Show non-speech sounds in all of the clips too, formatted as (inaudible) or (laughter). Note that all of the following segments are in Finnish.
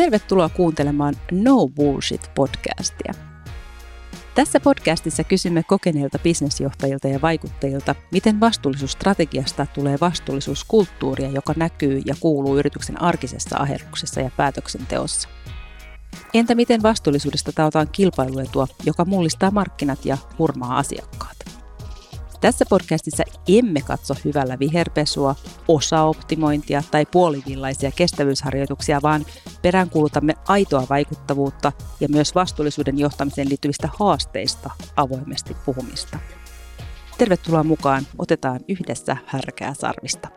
Tervetuloa kuuntelemaan No Bullshit-podcastia. Tässä podcastissa kysymme kokeneilta bisnesjohtajilta ja vaikuttajilta, miten vastuullisuusstrategiasta tulee vastuullisuuskulttuuria, joka näkyy ja kuuluu yrityksen arkisessa aherruksessa ja päätöksenteossa. Entä miten vastuullisuudesta taotaan kilpailuetua, joka mullistaa markkinat ja hurmaa asiakkaat? Tässä podcastissa emme katso hyvällä viherpesua, osaoptimointia tai puolivillaisia kestävyysharjoituksia, vaan peräänkuulutamme aitoa vaikuttavuutta ja myös vastuullisuuden johtamiseen liittyvistä haasteista avoimesti puhumista. Tervetuloa mukaan, otetaan yhdessä härkää sarvista.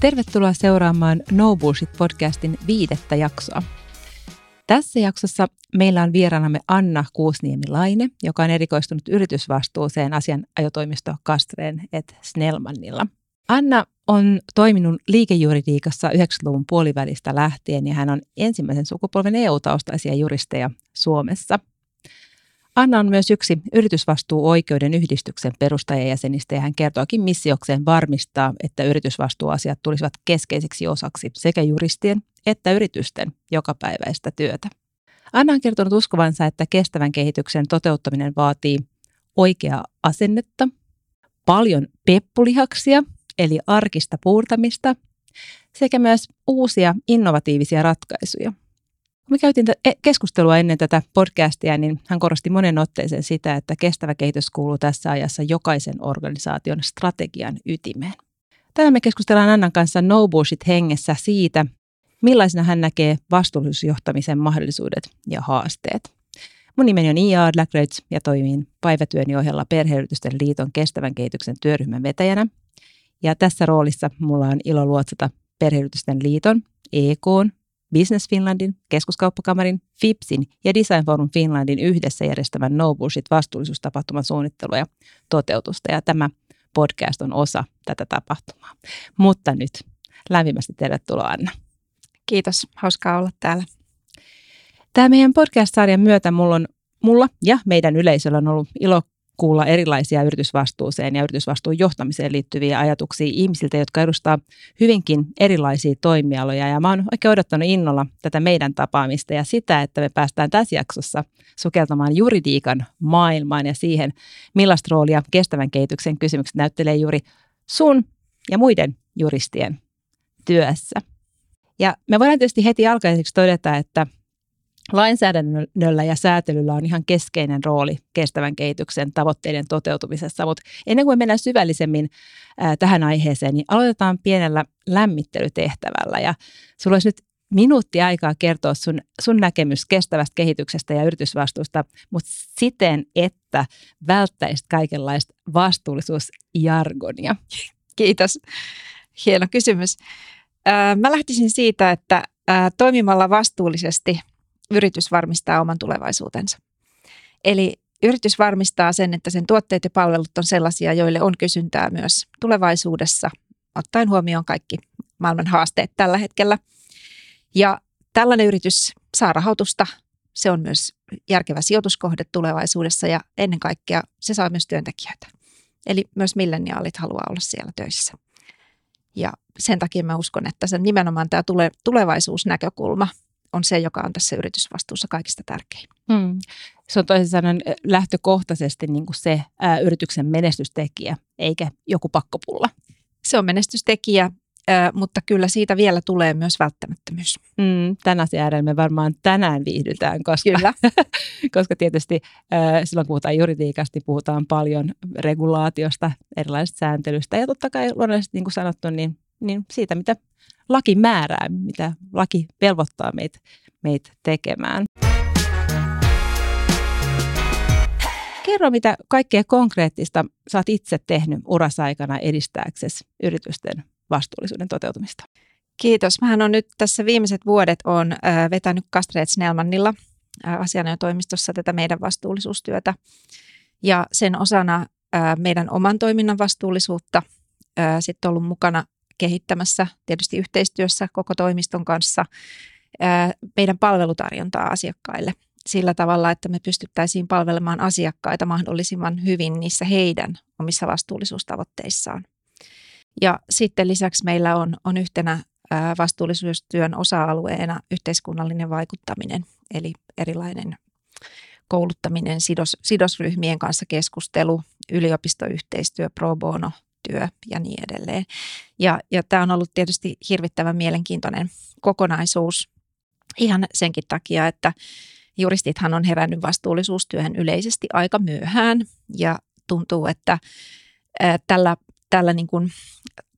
Tervetuloa seuraamaan No Bullshit-podcastin viidettä jaksoa. Tässä jaksossa meillä on vieraanamme Anna Kuusniemi-Laine, joka on erikoistunut yritysvastuuseen asianajotoimisto Kastreen et Snellmannilla. Anna on toiminut liikejuridiikassa 90-luvun puolivälistä lähtien ja hän on ensimmäisen sukupolven EU-taustaisia juristeja Suomessa – Anna on myös yksi yritysvastuuoikeuden yhdistyksen perustajajäsenistä ja hän kertookin missiokseen varmistaa, että yritysvastuuasiat tulisivat keskeiseksi osaksi sekä juristien että yritysten jokapäiväistä työtä. Anna on kertonut uskovansa, että kestävän kehityksen toteuttaminen vaatii oikeaa asennetta, paljon peppulihaksia eli arkista puurtamista sekä myös uusia innovatiivisia ratkaisuja – kun me käytiin e- keskustelua ennen tätä podcastia, niin hän korosti monen otteeseen sitä, että kestävä kehitys kuuluu tässä ajassa jokaisen organisaation strategian ytimeen. Tänään me keskustellaan Annan kanssa No Bullshit hengessä siitä, millaisena hän näkee vastuullisuusjohtamisen mahdollisuudet ja haasteet. Mun nimeni on Ia Adlagröts ja toimin päivätyöni ohella Perheyritysten liiton kestävän kehityksen työryhmän vetäjänä. Ja tässä roolissa mulla on ilo luotsata Perheyritysten liiton, EK, Business Finlandin, Keskuskauppakamarin, FIPSin ja Design Forum Finlandin yhdessä järjestämän No Bullshit vastuullisuustapahtuman suunnittelua ja toteutusta. Ja tämä podcast on osa tätä tapahtumaa. Mutta nyt lämpimästi tervetuloa Anna. Kiitos, hauskaa olla täällä. Tämä meidän podcast-sarjan myötä mulla, on, mulla ja meidän yleisöllä on ollut ilo kuulla erilaisia yritysvastuuseen ja yritysvastuun johtamiseen liittyviä ajatuksia ihmisiltä, jotka edustaa hyvinkin erilaisia toimialoja. Ja mä oon oikein odottanut innolla tätä meidän tapaamista ja sitä, että me päästään tässä jaksossa sukeltamaan juridiikan maailmaan ja siihen, millaista roolia kestävän kehityksen kysymykset näyttelee juuri sun ja muiden juristien työssä. Ja me voidaan tietysti heti alkaiseksi todeta, että Lainsäädännöllä ja säätelyllä on ihan keskeinen rooli kestävän kehityksen tavoitteiden toteutumisessa, mutta ennen kuin mennään syvällisemmin tähän aiheeseen, niin aloitetaan pienellä lämmittelytehtävällä. Ja sulla olisi nyt minuutti aikaa kertoa sun, sun näkemys kestävästä kehityksestä ja yritysvastuusta, mutta siten, että välttäisit kaikenlaista vastuullisuusjargonia. Kiitos. Hieno kysymys. Mä lähtisin siitä, että toimimalla vastuullisesti – yritys varmistaa oman tulevaisuutensa. Eli yritys varmistaa sen, että sen tuotteet ja palvelut on sellaisia, joille on kysyntää myös tulevaisuudessa, ottaen huomioon kaikki maailman haasteet tällä hetkellä. Ja tällainen yritys saa rahoitusta, se on myös järkevä sijoituskohde tulevaisuudessa ja ennen kaikkea se saa myös työntekijöitä. Eli myös milleniaalit haluaa olla siellä töissä. Ja sen takia mä uskon, että se nimenomaan tämä tule, tulevaisuusnäkökulma on se, joka on tässä yritysvastuussa kaikista tärkein. Hmm. Se on toisin sanoen lähtökohtaisesti niin kuin se ää, yrityksen menestystekijä, eikä joku pakkopulla. Se on menestystekijä, ää, mutta kyllä siitä vielä tulee myös välttämättömyys. Hmm, tämän asian äärellä me varmaan tänään viihdytään, koska, kyllä. (laughs) koska tietysti ää, silloin kun puhutaan juridiikasta, niin puhutaan paljon regulaatiosta, erilaisista sääntelystä ja totta kai luonnollisesti niin kuin sanottu, niin, niin siitä, mitä laki määrää, mitä laki velvoittaa meitä meit tekemään. Kerro, mitä kaikkea konkreettista oot itse tehnyt urasaikana edistääksesi yritysten vastuullisuuden toteutumista? Kiitos. Mähän on nyt tässä viimeiset vuodet on vetänyt Kastreet Snellmannilla asianajotoimistossa tätä meidän vastuullisuustyötä. Ja sen osana meidän oman toiminnan vastuullisuutta sitten ollut mukana kehittämässä tietysti yhteistyössä koko toimiston kanssa meidän palvelutarjontaa asiakkaille sillä tavalla, että me pystyttäisiin palvelemaan asiakkaita mahdollisimman hyvin niissä heidän omissa vastuullisuustavoitteissaan. Ja sitten lisäksi meillä on, on yhtenä vastuullisuustyön osa-alueena yhteiskunnallinen vaikuttaminen, eli erilainen kouluttaminen, sidos, sidosryhmien kanssa keskustelu, yliopistoyhteistyö, pro bono työ ja niin edelleen. Ja, ja tämä on ollut tietysti hirvittävän mielenkiintoinen kokonaisuus ihan senkin takia, että juristithan on herännyt vastuullisuustyöhön yleisesti aika myöhään ja tuntuu, että tällä, tällä niin kuin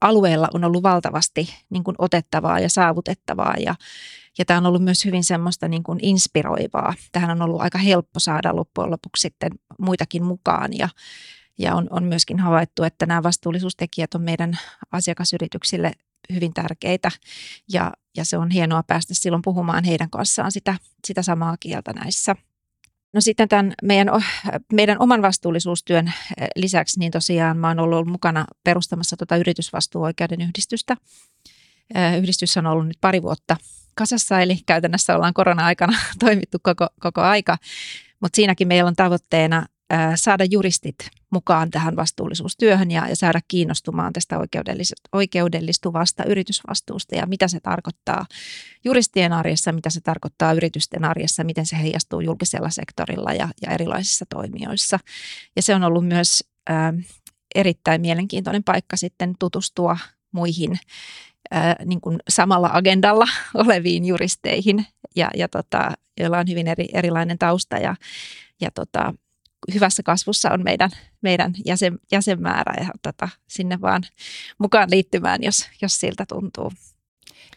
alueella on ollut valtavasti niin kuin otettavaa ja saavutettavaa ja, ja tämä on ollut myös hyvin semmoista niin kuin inspiroivaa. Tähän on ollut aika helppo saada loppujen lopuksi sitten muitakin mukaan ja, ja on, on myöskin havaittu, että nämä vastuullisuustekijät on meidän asiakasyrityksille hyvin tärkeitä ja, ja se on hienoa päästä silloin puhumaan heidän kanssaan sitä, sitä samaa kieltä näissä. No sitten tämän meidän, meidän oman vastuullisuustyön eh, lisäksi, niin tosiaan mä oon ollut mukana perustamassa tuota yritysvastuuoikeuden yhdistystä. Eh, yhdistys on ollut nyt pari vuotta kasassa, eli käytännössä ollaan korona-aikana (laughs) toimittu koko, koko aika. Mutta siinäkin meillä on tavoitteena saada juristit mukaan tähän vastuullisuustyöhön ja, ja saada kiinnostumaan tästä oikeudellistuvasta yritysvastuusta ja mitä se tarkoittaa juristien arjessa, mitä se tarkoittaa yritysten arjessa, miten se heijastuu julkisella sektorilla ja, ja erilaisissa toimijoissa. Ja se on ollut myös ä, erittäin mielenkiintoinen paikka sitten tutustua muihin ää, niin kuin samalla agendalla (laughs) oleviin juristeihin, ja, ja tota, joilla on hyvin eri, erilainen tausta ja, ja tota, hyvässä kasvussa on meidän, meidän jäsen, jäsenmäärä ja tota, sinne vaan mukaan liittymään, jos, jos siltä tuntuu.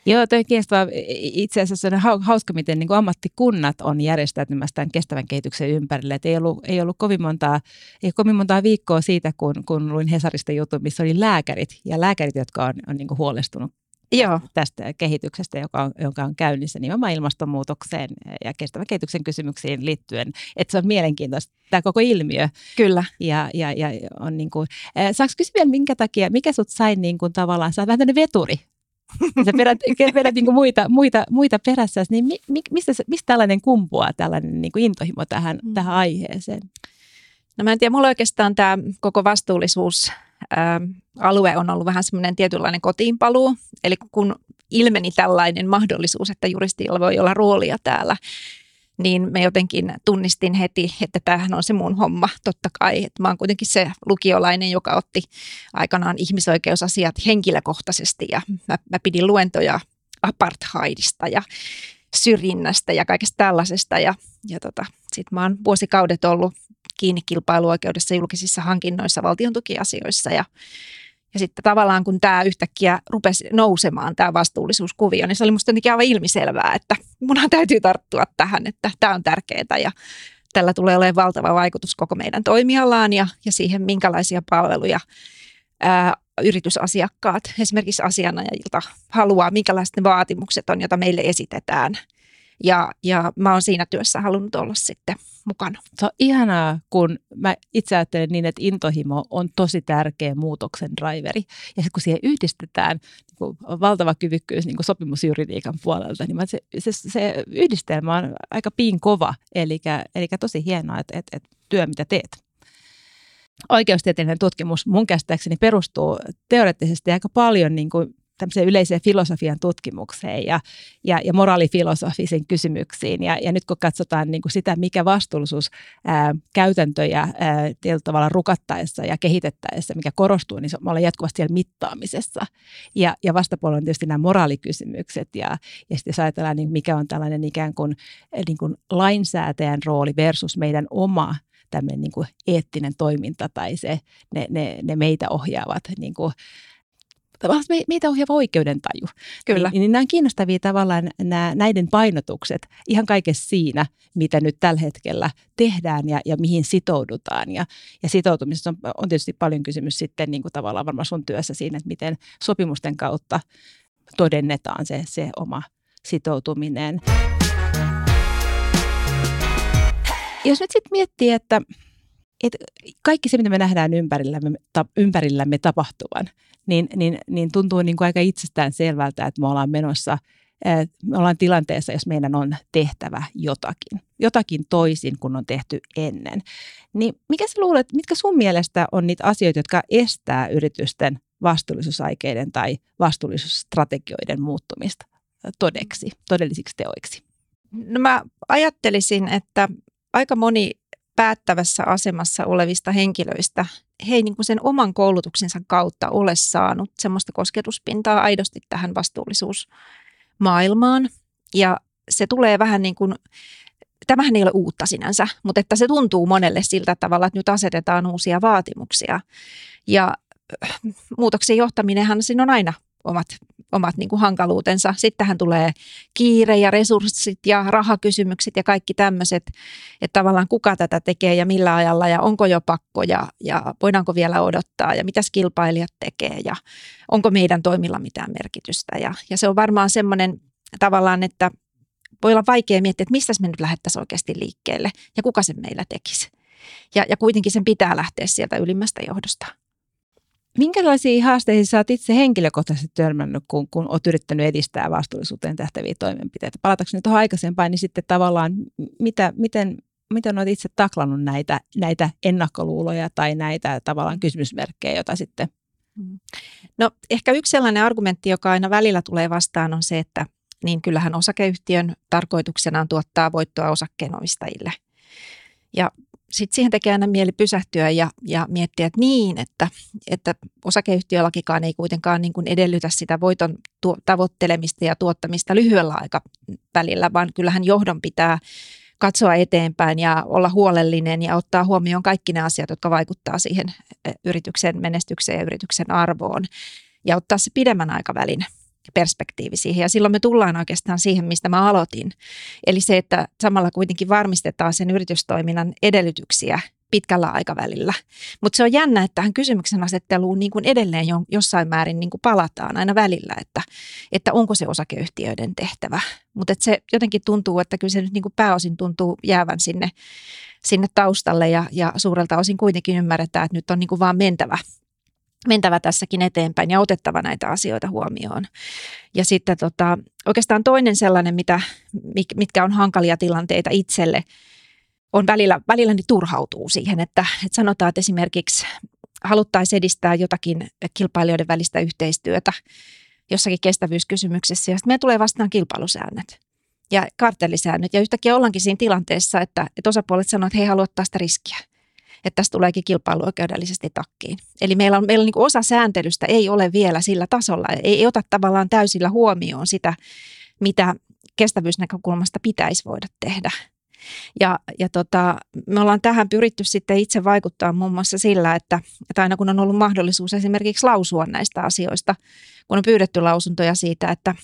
Joo, toi kiinnostavaa. Itse asiassa on hauska, miten niin kuin ammattikunnat on järjestäytymässä tämän kestävän kehityksen ympärille. Et ei, ollut, ei ollut kovin montaa, ei kovin montaa viikkoa siitä, kun, kun luin Hesarista jutun, missä oli lääkärit ja lääkärit, jotka on, on niin kuin huolestunut Joo. tästä kehityksestä, joka on, joka on käynnissä nimenomaan ilmastonmuutokseen ja kestävän kehityksen kysymyksiin liittyen. Että se on mielenkiintoista, tämä koko ilmiö. Kyllä. Ja, ja, ja on niin kuin, äh, saanko kysyä vielä, minkä takia, mikä sut sai niin kuin tavallaan, sä oot vähän tämmöinen veturi, sä perät, perät (laughs) niin kuin muita, muita, muita perässä, niin mi, mi, mistä, mistä tällainen kumpuaa, tällainen niin kuin intohimo tähän, mm. tähän aiheeseen? No mä en tiedä, mulla oikeastaan tämä koko vastuullisuus alue on ollut vähän semmoinen tietynlainen kotiinpaluu. Eli kun ilmeni tällainen mahdollisuus, että juristilla voi olla roolia täällä, niin me jotenkin tunnistin heti, että tämähän on se mun homma, totta kai. Että mä oon kuitenkin se lukiolainen, joka otti aikanaan ihmisoikeusasiat henkilökohtaisesti ja mä, mä pidin luentoja apartheidista ja syrjinnästä ja kaikesta tällaisesta. Ja, ja tota, sitten mä oon vuosikaudet ollut kiinni kilpailuoikeudessa, julkisissa hankinnoissa, valtion tukiasioissa. Ja ja sitten tavallaan kun tämä yhtäkkiä rupesi nousemaan, tämä vastuullisuuskuvio, niin se oli musta jotenkin aivan ilmiselvää, että munhan täytyy tarttua tähän, että tämä on tärkeää ja tällä tulee olemaan valtava vaikutus koko meidän toimialaan ja, ja siihen, minkälaisia palveluja ää, yritysasiakkaat, esimerkiksi asianajajilta haluaa, minkälaiset ne vaatimukset on, joita meille esitetään – ja, ja mä oon siinä työssä halunnut olla sitten mukana. Se on ihanaa, kun mä itse ajattelen niin, että intohimo on tosi tärkeä muutoksen driveri. Ja sitten kun siihen yhdistetään niin kuin valtava kyvykkyys niin sopimusjuridiikan puolelta, niin se, se, se yhdistelmä on aika piin kova. Eli, eli tosi hienoa, että, että, että työ, mitä teet oikeustieteellinen tutkimus mun käsittääkseni perustuu teoreettisesti aika paljon niin kuin tämmöiseen yleiseen filosofian tutkimukseen ja, ja, ja moraalifilosofisiin kysymyksiin. Ja, ja nyt kun katsotaan niin kuin sitä, mikä vastuullisuus ää, käytäntöjä ää, tietyllä tavalla rukattaessa ja kehitettäessä, mikä korostuu, niin se, me ollaan jatkuvasti siellä mittaamisessa. Ja, ja vastapuolella on tietysti nämä moraalikysymykset ja, ja sitten jos ajatellaan, niin mikä on tällainen ikään kuin, niin kuin lainsäätäjän rooli versus meidän oma tämmöinen niin kuin eettinen toiminta tai se, ne, ne, ne meitä ohjaavat niin kuin, meitä ohjaava oikeudentaju. Kyllä. Niin, niin nämä on kiinnostavia tavallaan nämä, näiden painotukset ihan kaikessa siinä, mitä nyt tällä hetkellä tehdään ja, ja mihin sitoudutaan. Ja, ja sitoutumisessa on, on tietysti paljon kysymys sitten niin kuin tavallaan varmaan sun työssä siinä, että miten sopimusten kautta todennetaan se, se oma sitoutuminen. Jos nyt sitten miettii, että et kaikki se, mitä me nähdään ympärillämme, ta, ympärillämme tapahtuvan, niin, niin, niin tuntuu niin kuin aika itsestään selvältä, että me ollaan menossa me ollaan tilanteessa, jos meidän on tehtävä jotakin, jotakin toisin kuin on tehty ennen. Niin mikä sä luulet, mitkä sun mielestä on niitä asioita, jotka estää yritysten vastuullisuusaikeiden tai vastuullisuusstrategioiden muuttumista todeksi, todellisiksi teoiksi? No mä ajattelisin, että aika moni päättävässä asemassa olevista henkilöistä, he ei niin kuin sen oman koulutuksensa kautta ole saanut semmoista kosketuspintaa aidosti tähän vastuullisuusmaailmaan. Ja se tulee vähän niin kuin, tämähän ei ole uutta sinänsä, mutta että se tuntuu monelle siltä tavalla, että nyt asetetaan uusia vaatimuksia. Ja äh, muutoksen johtaminenhan siinä on aina omat, omat niin kuin hankaluutensa. Sittenhän tulee kiire ja resurssit ja rahakysymykset ja kaikki tämmöiset, että tavallaan kuka tätä tekee ja millä ajalla ja onko jo pakko ja, ja voidaanko vielä odottaa ja mitä kilpailijat tekee ja onko meidän toimilla mitään merkitystä. Ja, ja se on varmaan semmoinen tavallaan, että voi olla vaikea miettiä, että mistä me nyt lähdettäisiin oikeasti liikkeelle ja kuka sen meillä tekisi. Ja, ja kuitenkin sen pitää lähteä sieltä ylimmästä johdosta. Minkälaisia haasteita sä oot itse henkilökohtaisesti törmännyt, kun, kun oot yrittänyt edistää vastuullisuuteen tähtäviä toimenpiteitä? Palatakseni tuohon aikaisempaan, niin sitten tavallaan, mitä, miten, miten olet itse taklannut näitä, näitä ennakkoluuloja tai näitä tavallaan kysymysmerkkejä, joita sitten... Mm. No ehkä yksi sellainen argumentti, joka aina välillä tulee vastaan, on se, että niin kyllähän osakeyhtiön tarkoituksena on tuottaa voittoa osakkeenomistajille. Ja sitten siihen tekee aina mieli pysähtyä ja, ja miettiä, että niin, että, että osakeyhtiölakikaan ei kuitenkaan niin kuin edellytä sitä voiton tuo, tavoittelemista ja tuottamista lyhyellä aikavälillä, vaan kyllähän johdon pitää katsoa eteenpäin ja olla huolellinen ja ottaa huomioon kaikki ne asiat, jotka vaikuttaa siihen e, yrityksen menestykseen ja yrityksen arvoon ja ottaa se pidemmän aikavälin perspektiivi siihen. Ja silloin me tullaan oikeastaan siihen, mistä mä aloitin. Eli se, että samalla kuitenkin varmistetaan sen yritystoiminnan edellytyksiä pitkällä aikavälillä. Mutta se on jännä, että tähän kysymyksen asetteluun niin kuin edelleen jossain määrin niin kuin palataan aina välillä, että, että onko se osakeyhtiöiden tehtävä. Mutta se jotenkin tuntuu, että kyllä se nyt niin kuin pääosin tuntuu jäävän sinne, sinne taustalle ja, ja suurelta osin kuitenkin ymmärretään, että nyt on niin kuin vaan mentävä mentävä tässäkin eteenpäin ja otettava näitä asioita huomioon. Ja sitten tota, oikeastaan toinen sellainen, mitä, mitkä on hankalia tilanteita itselle, on välillä, välillä niin turhautuu siihen, että, että sanotaan, että esimerkiksi haluttaisiin edistää jotakin kilpailijoiden välistä yhteistyötä jossakin kestävyyskysymyksessä ja sitten meidän tulee vastaan kilpailusäännöt ja kartellisäännöt ja yhtäkkiä ollaankin siinä tilanteessa, että, että osapuolet sanoo, että he ei halua ottaa sitä riskiä että tästä tuleekin kilpailuoikeudellisesti takkiin. Eli meillä on, meillä on niin osa sääntelystä ei ole vielä sillä tasolla, ei, ei ota tavallaan täysillä huomioon sitä, mitä kestävyysnäkökulmasta pitäisi voida tehdä. Ja, ja tota, me ollaan tähän pyritty sitten itse vaikuttaa muun muassa sillä, että, että aina kun on ollut mahdollisuus esimerkiksi lausua näistä asioista, kun on pyydetty lausuntoja siitä, että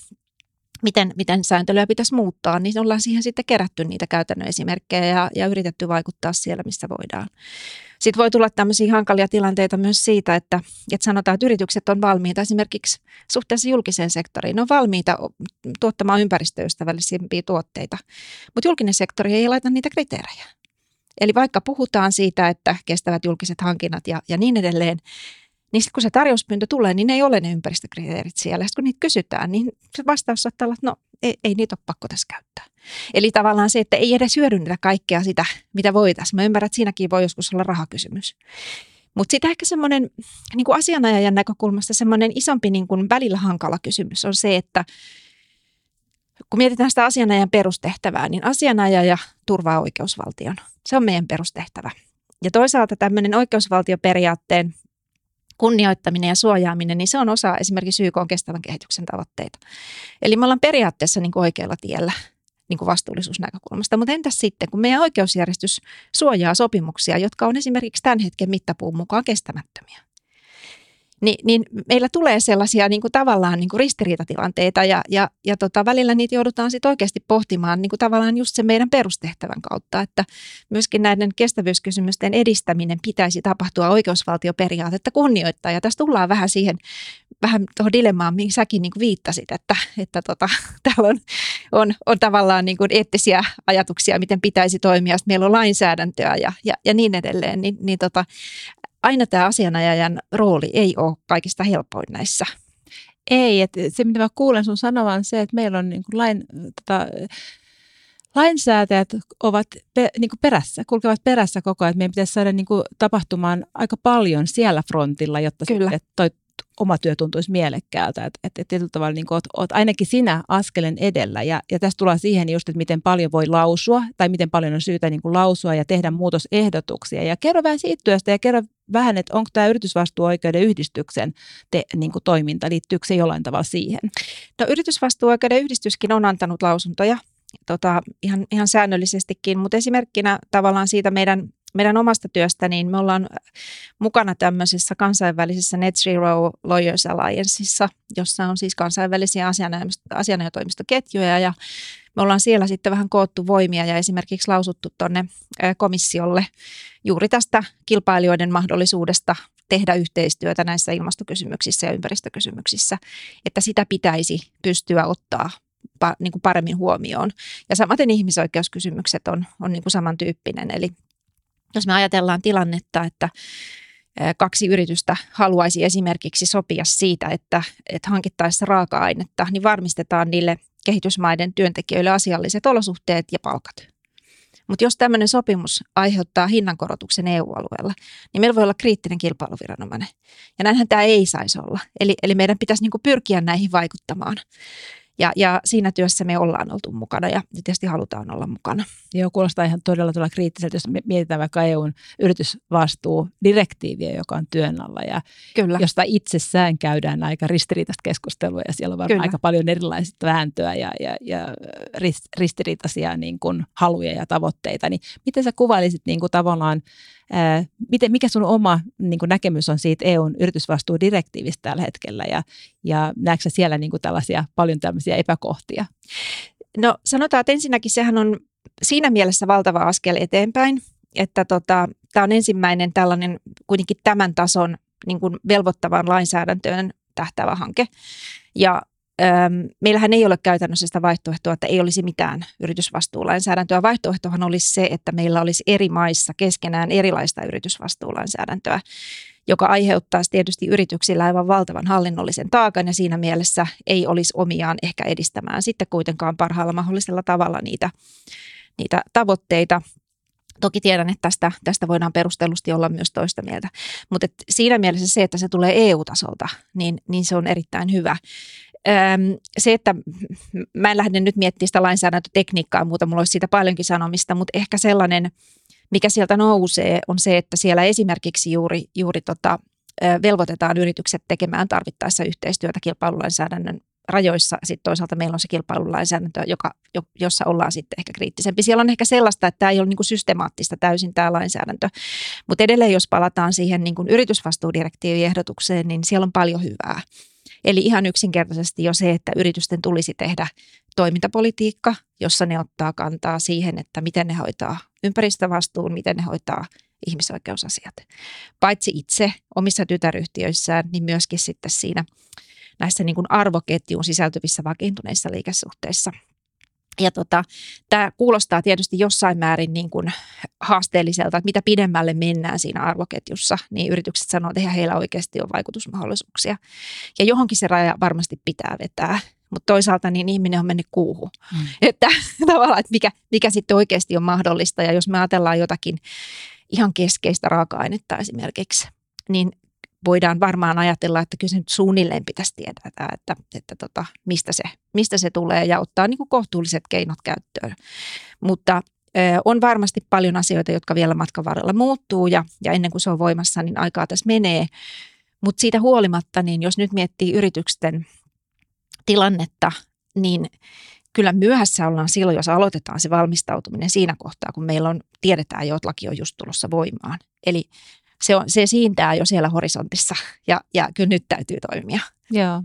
miten, miten sääntelyä pitäisi muuttaa, niin ollaan siihen sitten kerätty niitä käytännön esimerkkejä ja, ja yritetty vaikuttaa siellä, missä voidaan. Sitten voi tulla tämmöisiä hankalia tilanteita myös siitä, että, että sanotaan, että yritykset on valmiita esimerkiksi suhteessa julkiseen sektoriin, ne on valmiita tuottamaan ympäristöystävällisimpiä tuotteita, mutta julkinen sektori ei laita niitä kriteerejä. Eli vaikka puhutaan siitä, että kestävät julkiset hankinnat ja, ja niin edelleen, niin sitten kun se tarjouspyyntö tulee, niin ne ei ole ne ympäristökriteerit siellä. Sitten kun niitä kysytään, niin se vastaus saattaa olla, että no ei, ei niitä ole pakko tässä käyttää. Eli tavallaan se, että ei edes hyödynnetä kaikkea sitä, mitä voitaisiin. Mä ymmärrän, että siinäkin voi joskus olla rahakysymys. Mutta sitten ehkä semmoinen niin kuin asianajajan näkökulmasta semmoinen isompi niin kuin välillä hankala kysymys on se, että kun mietitään sitä asianajan perustehtävää, niin asianajaja turvaa oikeusvaltion. Se on meidän perustehtävä. Ja toisaalta tämmöinen oikeusvaltioperiaatteen kunnioittaminen ja suojaaminen, niin se on osa esimerkiksi YK on kestävän kehityksen tavoitteita. Eli me ollaan periaatteessa niin kuin oikealla tiellä niin kuin vastuullisuusnäkökulmasta. Mutta entäs sitten, kun meidän oikeusjärjestys suojaa sopimuksia, jotka on esimerkiksi tämän hetken mittapuun mukaan kestämättömiä? Niin, niin meillä tulee sellaisia niin kuin tavallaan niin kuin ristiriitatilanteita ja, ja, ja tota, välillä niitä joudutaan sitten oikeasti pohtimaan niin kuin tavallaan just se meidän perustehtävän kautta, että myöskin näiden kestävyyskysymysten edistäminen pitäisi tapahtua oikeusvaltioperiaatetta kunnioittaa ja tässä tullaan vähän siihen vähän tuohon dilemmaan, mihin säkin niin kuin viittasit, että, että tota, (laughs) täällä on, on, on tavallaan niin kuin eettisiä ajatuksia, miten pitäisi toimia, sitten meillä on lainsäädäntöä ja, ja, ja niin edelleen, niin, niin tota, aina tämä asianajajan rooli ei ole kaikista helpoin näissä. Ei, että se mitä mä kuulen sun sanovan on se, että meillä on niin kuin lain, tota, lainsäätäjät ovat pe, niin kuin perässä, kulkevat perässä koko ajan. Meidän pitäisi saada niin kuin tapahtumaan aika paljon siellä frontilla, jotta Kyllä. Se, toi oma työ tuntuisi mielekkäältä. Että et, et tietyllä tavalla niin oot, oot ainakin sinä askelen edellä. Ja, ja tässä tullaan siihen just, että miten paljon voi lausua tai miten paljon on syytä niin kuin lausua ja tehdä muutosehdotuksia. Ja kerro vähän siitä työstä ja kerro vähän, että onko tämä yritysvastuuoikeuden yhdistyksen te, niin kuin toiminta, liittyykö se jollain tavalla siihen? No yritysvastuuoikeuden yhdistyskin on antanut lausuntoja tota, ihan, ihan säännöllisestikin, mutta esimerkkinä tavallaan siitä meidän meidän omasta työstä, niin me ollaan mukana tämmöisessä kansainvälisessä Net Zero Lawyers Allianceissa, jossa on siis kansainvälisiä asianajotoimistoketjuja ja me ollaan siellä sitten vähän koottu voimia ja esimerkiksi lausuttu tuonne komissiolle juuri tästä kilpailijoiden mahdollisuudesta tehdä yhteistyötä näissä ilmastokysymyksissä ja ympäristökysymyksissä, että sitä pitäisi pystyä ottaa niin kuin paremmin huomioon. Ja samaten ihmisoikeuskysymykset on, on niin kuin samantyyppinen, eli jos me ajatellaan tilannetta, että kaksi yritystä haluaisi esimerkiksi sopia siitä, että, että hankittaessa raaka-ainetta, niin varmistetaan niille kehitysmaiden työntekijöille asialliset olosuhteet ja palkat. Mutta jos tämmöinen sopimus aiheuttaa hinnankorotuksen EU-alueella, niin meillä voi olla kriittinen kilpailuviranomainen. Ja näinhän tämä ei saisi olla. Eli, eli meidän pitäisi niinku pyrkiä näihin vaikuttamaan. Ja, ja siinä työssä me ollaan oltu mukana ja tietysti halutaan olla mukana. Joo, kuulostaa ihan todella, todella kriittiseltä, jos mietitään vaikka EUn yritysvastuudirektiiviä, joka on työn alla ja Kyllä. josta itsessään käydään aika ristiriitaista keskustelua ja siellä on varmaan aika paljon erilaisia vääntöä ja, ja, ja ristiriitaisia niin kuin haluja ja tavoitteita. Niin miten sä kuvailisit niin kuin tavallaan miten, mikä sun oma niin kuin näkemys on siitä EUn yritysvastuudirektiivistä tällä hetkellä ja, ja näetkö siellä niin kuin tällaisia, paljon tämmöisiä epäkohtia? No sanotaan, että ensinnäkin sehän on siinä mielessä valtava askel eteenpäin, että tota, tämä on ensimmäinen tällainen kuitenkin tämän tason niin kuin velvoittavan lainsäädäntöön tähtävä hanke. Ja meillähän ei ole käytännössä sitä vaihtoehtoa, että ei olisi mitään yritysvastuulainsäädäntöä. Vaihtoehtohan olisi se, että meillä olisi eri maissa keskenään erilaista yritysvastuulainsäädäntöä, joka aiheuttaisi tietysti yrityksillä aivan valtavan hallinnollisen taakan ja siinä mielessä ei olisi omiaan ehkä edistämään sitten kuitenkaan parhaalla mahdollisella tavalla niitä, niitä tavoitteita. Toki tiedän, että tästä, tästä voidaan perustellusti olla myös toista mieltä, mutta siinä mielessä se, että se tulee EU-tasolta, niin, niin se on erittäin hyvä se, että mä en lähde nyt miettimään sitä lainsäädäntötekniikkaa muuta, mulla olisi siitä paljonkin sanomista, mutta ehkä sellainen, mikä sieltä nousee, on se, että siellä esimerkiksi juuri, juuri tota, velvoitetaan yritykset tekemään tarvittaessa yhteistyötä kilpailulainsäädännön rajoissa. Sitten toisaalta meillä on se kilpailulainsäädäntö, joka, jossa ollaan sitten ehkä kriittisempi. Siellä on ehkä sellaista, että tämä ei ole niin systemaattista täysin tämä lainsäädäntö. Mutta edelleen, jos palataan siihen niin kuin yritysvastuudirektiiviehdotukseen, niin siellä on paljon hyvää. Eli ihan yksinkertaisesti jo se, että yritysten tulisi tehdä toimintapolitiikka, jossa ne ottaa kantaa siihen, että miten ne hoitaa ympäristövastuun, miten ne hoitaa ihmisoikeusasiat. Paitsi itse omissa tytäryhtiöissään, niin myöskin sitten siinä näissä niin kuin arvoketjuun sisältyvissä vakiintuneissa liikesuhteissa – ja tota, tämä kuulostaa tietysti jossain määrin niin kuin haasteelliselta, että mitä pidemmälle mennään siinä arvoketjussa, niin yritykset sanoo, että heillä oikeasti ole vaikutusmahdollisuuksia. Ja johonkin se raja varmasti pitää vetää, mutta toisaalta niin ihminen on mennyt kuuhun. Mm. (laughs) Että (laughs) tavallaan, että mikä, mikä sitten oikeasti on mahdollista. Ja jos me ajatellaan jotakin ihan keskeistä raaka-ainetta esimerkiksi, niin voidaan varmaan ajatella, että kyllä se nyt suunnilleen pitäisi tietää, että, että tota, mistä, se, mistä se tulee ja ottaa niin kuin kohtuulliset keinot käyttöön. Mutta on varmasti paljon asioita, jotka vielä matkan varrella muuttuu ja, ja ennen kuin se on voimassa, niin aikaa tässä menee. Mutta siitä huolimatta, niin jos nyt miettii yritysten tilannetta, niin kyllä myöhässä ollaan silloin, jos aloitetaan se valmistautuminen siinä kohtaa, kun meillä on, tiedetään jo, että laki on just tulossa voimaan. Eli se, on, se siintää jo siellä horisontissa ja, ja kyllä nyt täytyy toimia. Joo.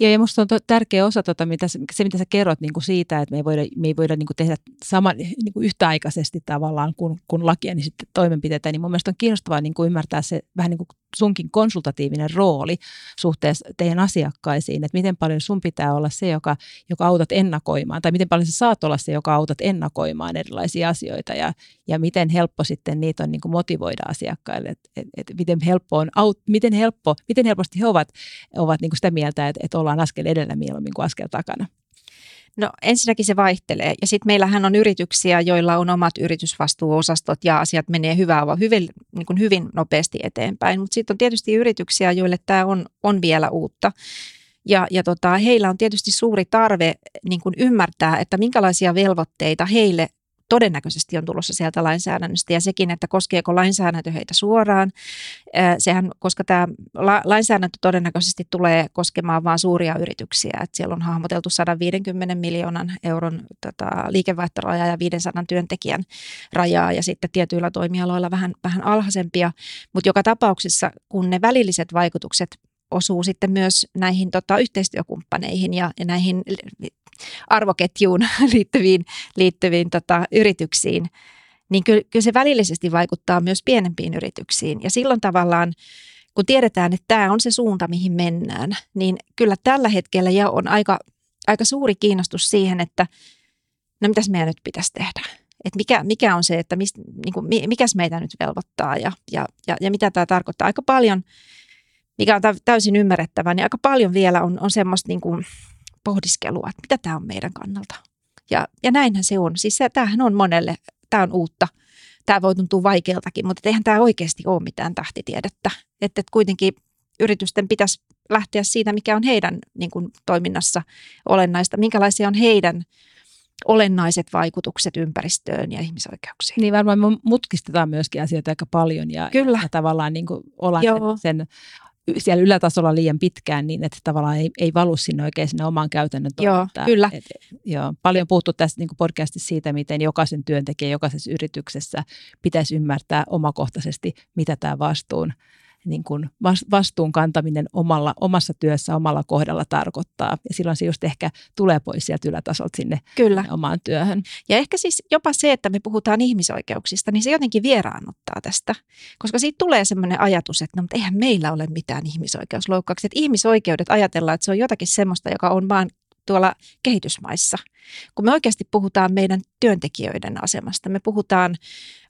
Ja, ja minusta on to, tärkeä osa tota, mitä, se, mitä sä kerrot niin kuin siitä, että me ei voida, me ei voida niin kuin tehdä sama, niin kuin yhtäaikaisesti tavallaan kuin, kuin lakia, niin sitten toimenpiteitä, niin mun mielestä on kiinnostavaa niin kuin ymmärtää se vähän niin kuin sunkin konsultatiivinen rooli suhteessa teidän asiakkaisiin, että miten paljon sun pitää olla se, joka, joka autat ennakoimaan, tai miten paljon sä saat olla se, joka autat ennakoimaan erilaisia asioita, ja, ja miten helppo sitten niitä on niin kuin motivoida asiakkaille, että et, et miten, helppo on, miten, helppo, miten helposti he ovat, ovat niin kuin sitä mieltä, että, että ollaan askel edellä mieluummin kuin askel takana. No ensinnäkin se vaihtelee ja sitten meillähän on yrityksiä, joilla on omat yritysvastuuosastot ja asiat menee hyvää, hyvin, niin kuin hyvin nopeasti eteenpäin. Mutta sitten on tietysti yrityksiä, joille tämä on, on vielä uutta. Ja, ja tota, heillä on tietysti suuri tarve niin kuin ymmärtää, että minkälaisia velvoitteita heille todennäköisesti on tulossa sieltä lainsäädännöstä ja sekin, että koskeeko lainsäädäntö heitä suoraan. Sehän, koska tämä lainsäädäntö todennäköisesti tulee koskemaan vain suuria yrityksiä, että siellä on hahmoteltu 150 miljoonan euron tota, liikevaihtorajaa ja 500 työntekijän rajaa ja sitten tietyillä toimialoilla vähän, vähän alhaisempia, mutta joka tapauksessa, kun ne välilliset vaikutukset osuu sitten myös näihin tota, yhteistyökumppaneihin ja, ja näihin arvoketjuun (laughs) liittyviin, liittyviin tota, yrityksiin, niin kyllä, kyllä se välillisesti vaikuttaa myös pienempiin yrityksiin. Ja silloin tavallaan, kun tiedetään, että tämä on se suunta, mihin mennään, niin kyllä tällä hetkellä jo on aika, aika suuri kiinnostus siihen, että no mitäs meidän nyt pitäisi tehdä. Että mikä, mikä on se, että mist, niin kuin, mikäs meitä nyt velvoittaa ja, ja, ja, ja mitä tämä tarkoittaa. Aika paljon, mikä on täysin ymmärrettävää, niin aika paljon vielä on, on semmoista niin kuin, pohdiskelua, että mitä tämä on meidän kannalta. Ja, ja näinhän se on. Siis se, tämähän on monelle, tämä on uutta. Tämä voi tuntua vaikealtakin, mutta eihän tämä oikeasti ole mitään tahtitiedettä. Että et kuitenkin yritysten pitäisi lähteä siitä, mikä on heidän niin kuin, toiminnassa olennaista, minkälaisia on heidän olennaiset vaikutukset ympäristöön ja ihmisoikeuksiin. Niin varmaan me mutkistetaan myöskin asioita aika paljon ja, Kyllä. ja tavallaan niin kuin ollaan Joo. sen siellä ylätasolla liian pitkään niin, että tavallaan ei, ei valu sinne oikein sinne omaan käytännön toimintaan. Joo, kyllä. Et, joo, paljon puhuttu tässä niin podcastissa siitä, miten jokaisen työntekijän jokaisessa yrityksessä pitäisi ymmärtää omakohtaisesti, mitä tämä vastuun niin kuin vastuun kantaminen omalla, omassa työssä, omalla kohdalla tarkoittaa. Ja silloin se just ehkä tulee pois sieltä ylätasolta sinne Kyllä. omaan työhön. Ja ehkä siis jopa se, että me puhutaan ihmisoikeuksista, niin se jotenkin vieraannuttaa tästä. Koska siitä tulee sellainen ajatus, että no, mutta eihän meillä ole mitään ihmisoikeusloukkauksia. Että ihmisoikeudet ajatellaan, että se on jotakin semmoista, joka on vaan tuolla kehitysmaissa. Kun me oikeasti puhutaan meidän työntekijöiden asemasta, me puhutaan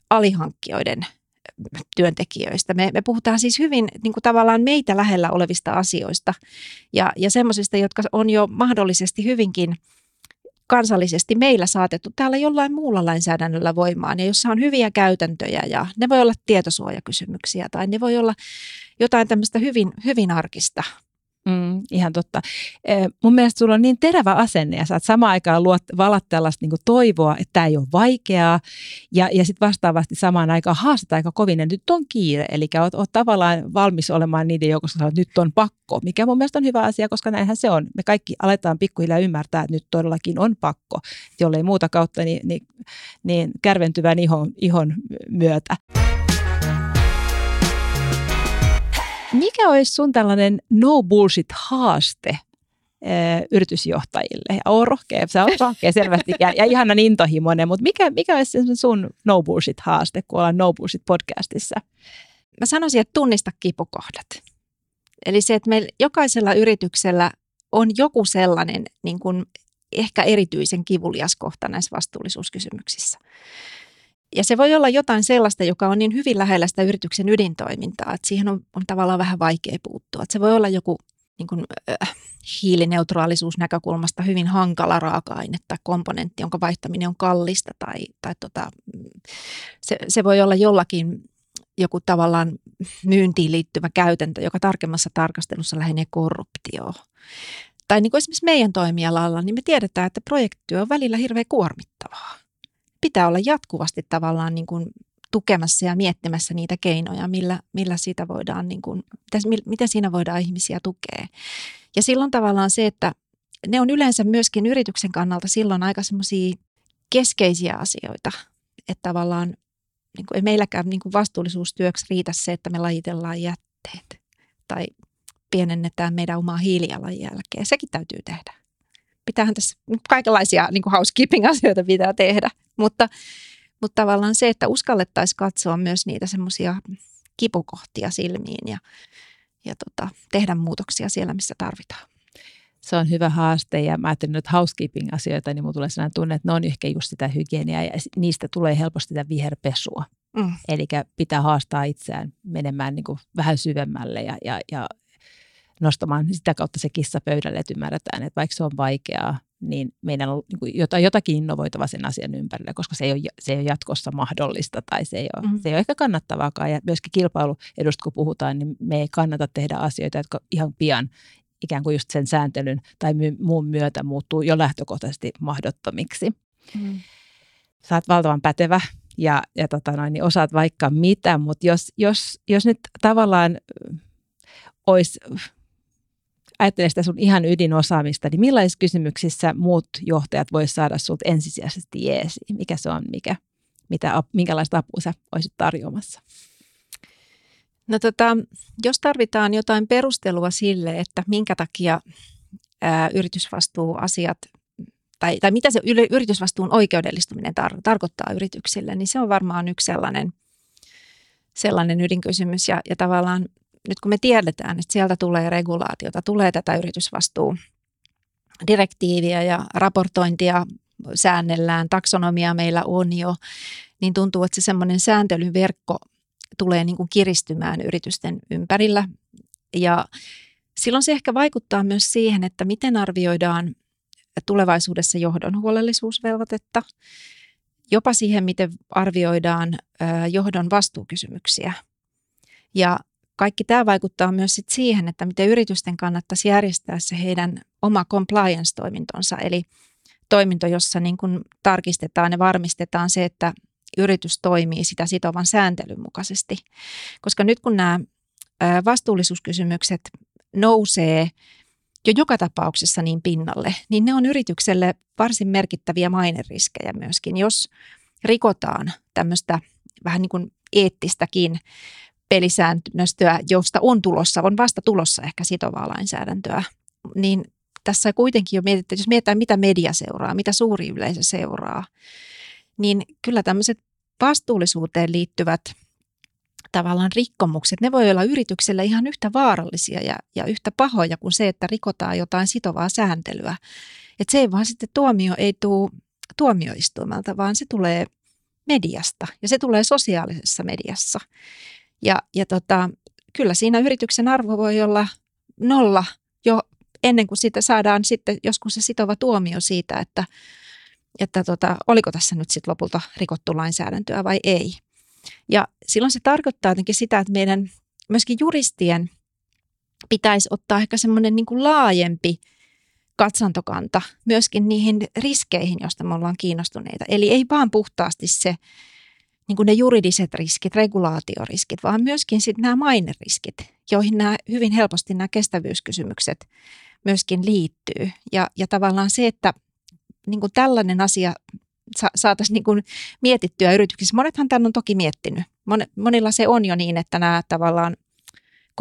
alihankkijoiden työntekijöistä. Me, me puhutaan siis hyvin niin kuin tavallaan meitä lähellä olevista asioista ja, ja semmoisista, jotka on jo mahdollisesti hyvinkin kansallisesti meillä saatettu täällä jollain muulla lainsäädännöllä voimaan ja jossa on hyviä käytäntöjä ja ne voi olla tietosuojakysymyksiä tai ne voi olla jotain tämmöistä hyvin, hyvin arkista Mm, ihan totta. Mun mielestä sulla on niin terävä asenne ja saat samaan aikaan luot, valat tällaista niin toivoa, että tämä ei ole vaikeaa ja, ja sitten vastaavasti samaan aikaan haastat aika kovin, että nyt on kiire. Eli oot, oot tavallaan valmis olemaan niiden joukossa, että nyt on pakko, mikä mun mielestä on hyvä asia, koska näinhän se on. Me kaikki aletaan pikkuhiljaa ymmärtää, että nyt todellakin on pakko, jollei muuta kautta niin, niin, niin kärventyvän ihon, ihon myötä. Mikä olisi sun tällainen no bullshit haaste yritysjohtajille. Ja on rohkea, sä oot rohkea selvästi ja, ja ihanan intohimoinen, mutta mikä, mikä olisi sun no bullshit haaste, kun ollaan no bullshit podcastissa? Mä sanoisin, että tunnista kipukohdat. Eli se, että meillä jokaisella yrityksellä on joku sellainen niin kuin ehkä erityisen kivulias kohta näissä vastuullisuuskysymyksissä. Ja se voi olla jotain sellaista, joka on niin hyvin lähellä sitä yrityksen ydintoimintaa, että siihen on, on tavallaan vähän vaikea puuttua. Että se voi olla joku niin kuin, äh, hiilineutraalisuusnäkökulmasta hyvin hankala raaka-aine tai komponentti, jonka vaihtaminen on kallista tai, tai tota, se, se voi olla jollakin joku tavallaan myyntiin liittyvä käytäntö, joka tarkemmassa tarkastelussa lähenee korruptioon. Tai niin kuin esimerkiksi meidän toimialalla, niin me tiedetään, että projektityö on välillä hirveän kuormittavaa pitää olla jatkuvasti tavallaan niin kuin tukemassa ja miettimässä niitä keinoja, millä, millä siitä voidaan, niin kuin, miten, miten siinä voidaan ihmisiä tukea. Ja silloin tavallaan se, että ne on yleensä myöskin yrityksen kannalta silloin aika semmoisia keskeisiä asioita, että tavallaan niin kuin ei meilläkään niin kuin vastuullisuustyöksi riitä se, että me lajitellaan jätteet tai pienennetään meidän omaa hiilijalanjälkeä. Sekin täytyy tehdä pitäähän tässä kaikenlaisia niin housekeeping-asioita pitää tehdä, mutta, mutta tavallaan se, että uskallettaisiin katsoa myös niitä semmoisia kipukohtia silmiin ja, ja tota, tehdä muutoksia siellä, missä tarvitaan. Se on hyvä haaste ja mä ajattelin nyt housekeeping-asioita, niin mulla tulee sellainen tunne, että ne on ehkä just sitä hygieniaa ja niistä tulee helposti sitä viherpesua. Mm. Eli pitää haastaa itseään menemään niin kuin vähän syvemmälle ja, ja, ja nostamaan sitä kautta se kissa pöydälle, että ymmärretään, että vaikka se on vaikeaa, niin meidän on niin jotakin innovoitava sen asian ympärillä, koska se ei ole, se ei ole jatkossa mahdollista tai se ei ole, mm-hmm. se ei ole ehkä kannattavaakaan. Ja myöskin kilpailuedusta, kun puhutaan, niin me ei kannata tehdä asioita, jotka ihan pian ikään kuin just sen sääntelyn tai muun myötä muuttuu jo lähtökohtaisesti mahdottomiksi. Mm. Sä oot valtavan pätevä ja, ja tota noin, niin osaat vaikka mitä, mutta jos, jos, jos nyt tavallaan olisi ajattelee sitä sun ihan ydinosaamista, niin millaisissa kysymyksissä muut johtajat voisivat saada sinut ensisijaisesti jeesi? Mikä se on, mikä, mitä, minkälaista apua sä olisit tarjoamassa? No tota, jos tarvitaan jotain perustelua sille, että minkä takia ää, yritysvastuuasiat tai, tai mitä se yritysvastuun oikeudellistuminen tar- tarkoittaa yrityksille, niin se on varmaan yksi sellainen, sellainen ydinkysymys. Ja, ja tavallaan nyt kun me tiedetään, että sieltä tulee regulaatiota, tulee tätä yritysvastuu direktiiviä ja raportointia säännellään, taksonomia meillä on jo, niin tuntuu, että se semmoinen sääntelyverkko tulee niin kuin kiristymään yritysten ympärillä. Ja silloin se ehkä vaikuttaa myös siihen, että miten arvioidaan tulevaisuudessa johdon huolellisuusvelvoitetta, jopa siihen, miten arvioidaan johdon vastuukysymyksiä. Ja kaikki tämä vaikuttaa myös sit siihen, että miten yritysten kannattaisi järjestää se heidän oma compliance-toimintonsa, eli toiminto, jossa niin kun tarkistetaan ja varmistetaan se, että yritys toimii sitä sitovan sääntelyn mukaisesti. Koska nyt kun nämä vastuullisuuskysymykset nousee jo joka tapauksessa niin pinnalle, niin ne on yritykselle varsin merkittäviä maineriskejä myöskin, jos rikotaan tämmöistä vähän niin kuin eettistäkin pelisäännöstöä, josta on tulossa, on vasta tulossa ehkä sitovaa lainsäädäntöä, niin tässä kuitenkin jo mietitään, jos mietitään mitä media seuraa, mitä suuri yleisö seuraa, niin kyllä tämmöiset vastuullisuuteen liittyvät tavallaan rikkomukset, ne voi olla yritykselle ihan yhtä vaarallisia ja, ja yhtä pahoja kuin se, että rikotaan jotain sitovaa sääntelyä. Että se ei vaan sitten tuomio ei tule tuomioistuimelta, vaan se tulee mediasta ja se tulee sosiaalisessa mediassa. Ja, ja tota, kyllä siinä yrityksen arvo voi olla nolla jo ennen kuin siitä saadaan sitten joskus se sitova tuomio siitä, että, että tota, oliko tässä nyt sitten lopulta rikottu lainsäädäntöä vai ei. Ja silloin se tarkoittaa jotenkin sitä, että meidän myöskin juristien pitäisi ottaa ehkä semmoinen niin laajempi katsantokanta myöskin niihin riskeihin, joista me ollaan kiinnostuneita. Eli ei vaan puhtaasti se niin kuin ne juridiset riskit, regulaatioriskit, vaan myöskin sitten nämä maineriskit, joihin nämä hyvin helposti nämä kestävyyskysymykset myöskin liittyy. Ja, ja tavallaan se, että niin kuin tällainen asia sa- saataisiin niin mietittyä yrityksissä. Monethan tämän on toki miettinyt. Mon- monilla se on jo niin, että nämä tavallaan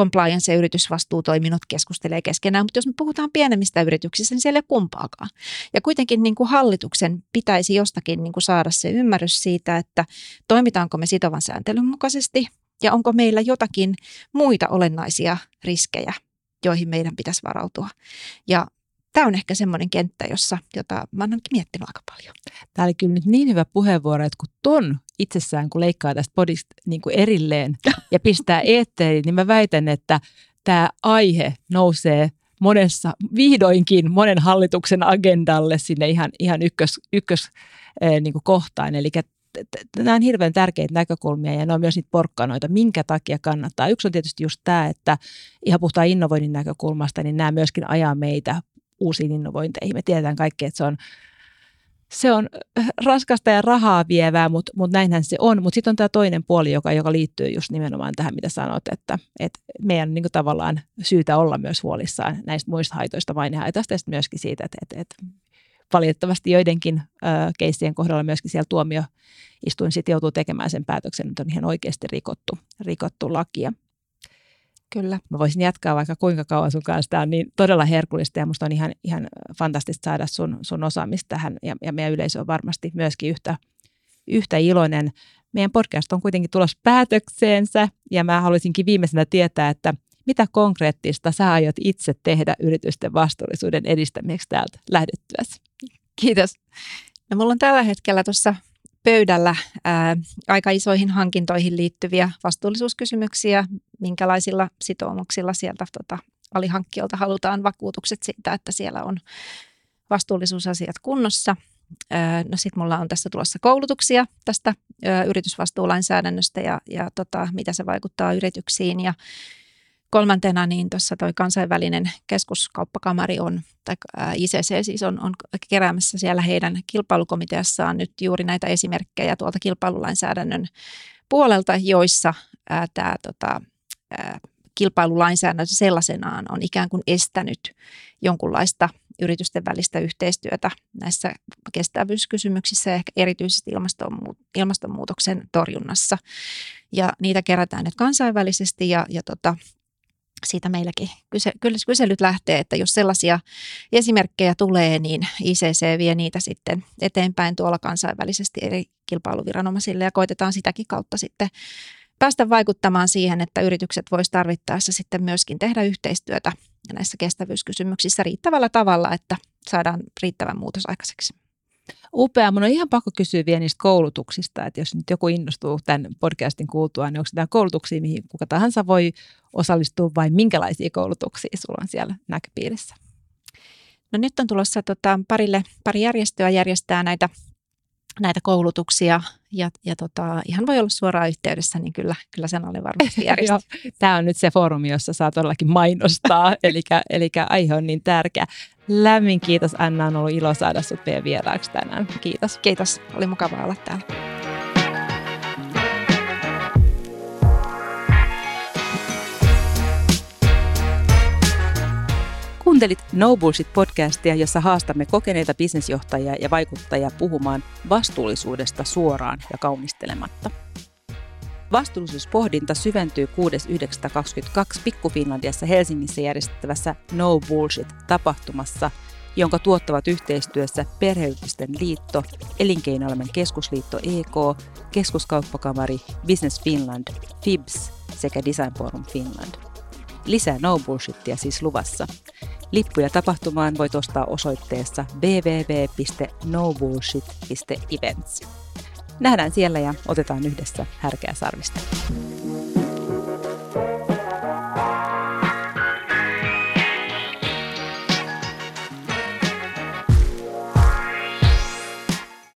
compliance- ja yritysvastuutoiminnot keskustelee keskenään, mutta jos me puhutaan pienemmistä yrityksistä, niin siellä ei ole kumpaakaan. Ja kuitenkin niin kuin hallituksen pitäisi jostakin niin kuin saada se ymmärrys siitä, että toimitaanko me sitovan sääntelyn mukaisesti ja onko meillä jotakin muita olennaisia riskejä, joihin meidän pitäisi varautua. Ja tämä on ehkä semmoinen kenttä, jossa, jota mä oon miettinyt aika paljon. Tämä oli kyllä nyt niin hyvä puheenvuoro, että kun ton itsessään, kun leikkaa tästä podista niin kuin erilleen (laughs) ja pistää eetteriin, niin mä väitän, että tämä aihe nousee monessa, vihdoinkin monen hallituksen agendalle sinne ihan, ihan ykkös, ykkös niin kuin kohtaan. Eli nämä on hirveän tärkeitä näkökulmia ja ne on myös niitä porkkanoita, minkä takia kannattaa. Yksi on tietysti just tämä, että ihan puhutaan innovoinnin näkökulmasta, niin nämä myöskin ajaa meitä uusiin innovointeihin. Me tiedetään kaikki, että se on, se on äh, raskasta ja rahaa vievää, mutta, mutta näinhän se on. Mutta sitten on tämä toinen puoli, joka, joka liittyy just nimenomaan tähän, mitä sanot, että, että meidän on niin tavallaan syytä olla myös huolissaan näistä muista haitoista, mainehaitoista ja myöskin siitä, että, että, että valitettavasti joidenkin äh, keissien kohdalla myöskin siellä tuomioistuin sitten joutuu tekemään sen päätöksen, että on ihan oikeasti rikottu, rikottu lakia. Kyllä. Mä voisin jatkaa vaikka kuinka kauan sun kanssa. Tämä on niin todella herkullista ja musta on ihan, ihan fantastista saada sun, sun osaamista tähän ja, ja meidän yleisö on varmasti myöskin yhtä, yhtä iloinen. meidän podcast on kuitenkin tulossa päätökseensä ja mä haluaisinkin viimeisenä tietää, että mitä konkreettista sä aiot itse tehdä yritysten vastuullisuuden edistämiseksi täältä lähdettyäsi? Kiitos. No, mulla on tällä hetkellä tuossa pöydällä ää, aika isoihin hankintoihin liittyviä vastuullisuuskysymyksiä, minkälaisilla sitoumuksilla sieltä tota, alihankkijoilta halutaan vakuutukset siitä, että siellä on vastuullisuusasiat kunnossa. No sitten mulla on tässä tulossa koulutuksia tästä yritysvastuulainsäädännöstä ja, ja tota, mitä se vaikuttaa yrityksiin ja kolmantena niin tuossa toi kansainvälinen keskuskauppakamari on, tai ICC siis on, on keräämässä siellä heidän kilpailukomiteassaan nyt juuri näitä esimerkkejä tuolta kilpailulainsäädännön puolelta, joissa tämä tota, kilpailulainsäädäntö sellaisenaan on ikään kuin estänyt jonkunlaista yritysten välistä yhteistyötä näissä kestävyyskysymyksissä ja ehkä erityisesti ilmastonmuutoksen torjunnassa. Ja niitä kerätään nyt kansainvälisesti ja, ja tota, siitä meilläkin kyselyt lähtee, että jos sellaisia esimerkkejä tulee, niin ICC vie niitä sitten eteenpäin tuolla kansainvälisesti eri kilpailuviranomaisille ja koitetaan sitäkin kautta sitten päästä vaikuttamaan siihen, että yritykset voisivat tarvittaessa sitten myöskin tehdä yhteistyötä näissä kestävyyskysymyksissä riittävällä tavalla, että saadaan riittävän muutos aikaiseksi. Upea. Mun on ihan pakko kysyä vielä niistä koulutuksista, että jos nyt joku innostuu tämän podcastin kuultua, niin onko tämä koulutuksia, mihin kuka tahansa voi osallistua vai minkälaisia koulutuksia sulla on siellä näköpiirissä? No nyt on tulossa tota, parille, pari järjestöä järjestää näitä näitä koulutuksia ja, ja tota, ihan voi olla suoraan yhteydessä, niin kyllä, kyllä sen oli varmasti (laughs) järjestetty. Tämä on nyt se foorumi, jossa saa todellakin mainostaa, (laughs) eli, eli aihe on niin tärkeä. Lämmin kiitos Anna, on ollut ilo saada sinut meidän vieraaksi tänään. Kiitos. Kiitos, oli mukava olla täällä. Kuuntelit No Bullshit-podcastia, jossa haastamme kokeneita bisnesjohtajia ja vaikuttajia puhumaan vastuullisuudesta suoraan ja kaunistelematta. Vastuullisuuspohdinta syventyy 6.9.22 Pikku Finlandiassa Helsingissä järjestettävässä No Bullshit-tapahtumassa, jonka tuottavat yhteistyössä Perheyritysten liitto, Elinkeinoelämän keskusliitto EK, Keskuskauppakamari, Business Finland, FIBS sekä Design Forum Finland. Lisää No Bullshittia siis luvassa. Lippuja tapahtumaan voit ostaa osoitteessa www.nobullshit.events. Nähdään siellä ja otetaan yhdessä härkeä sarvista.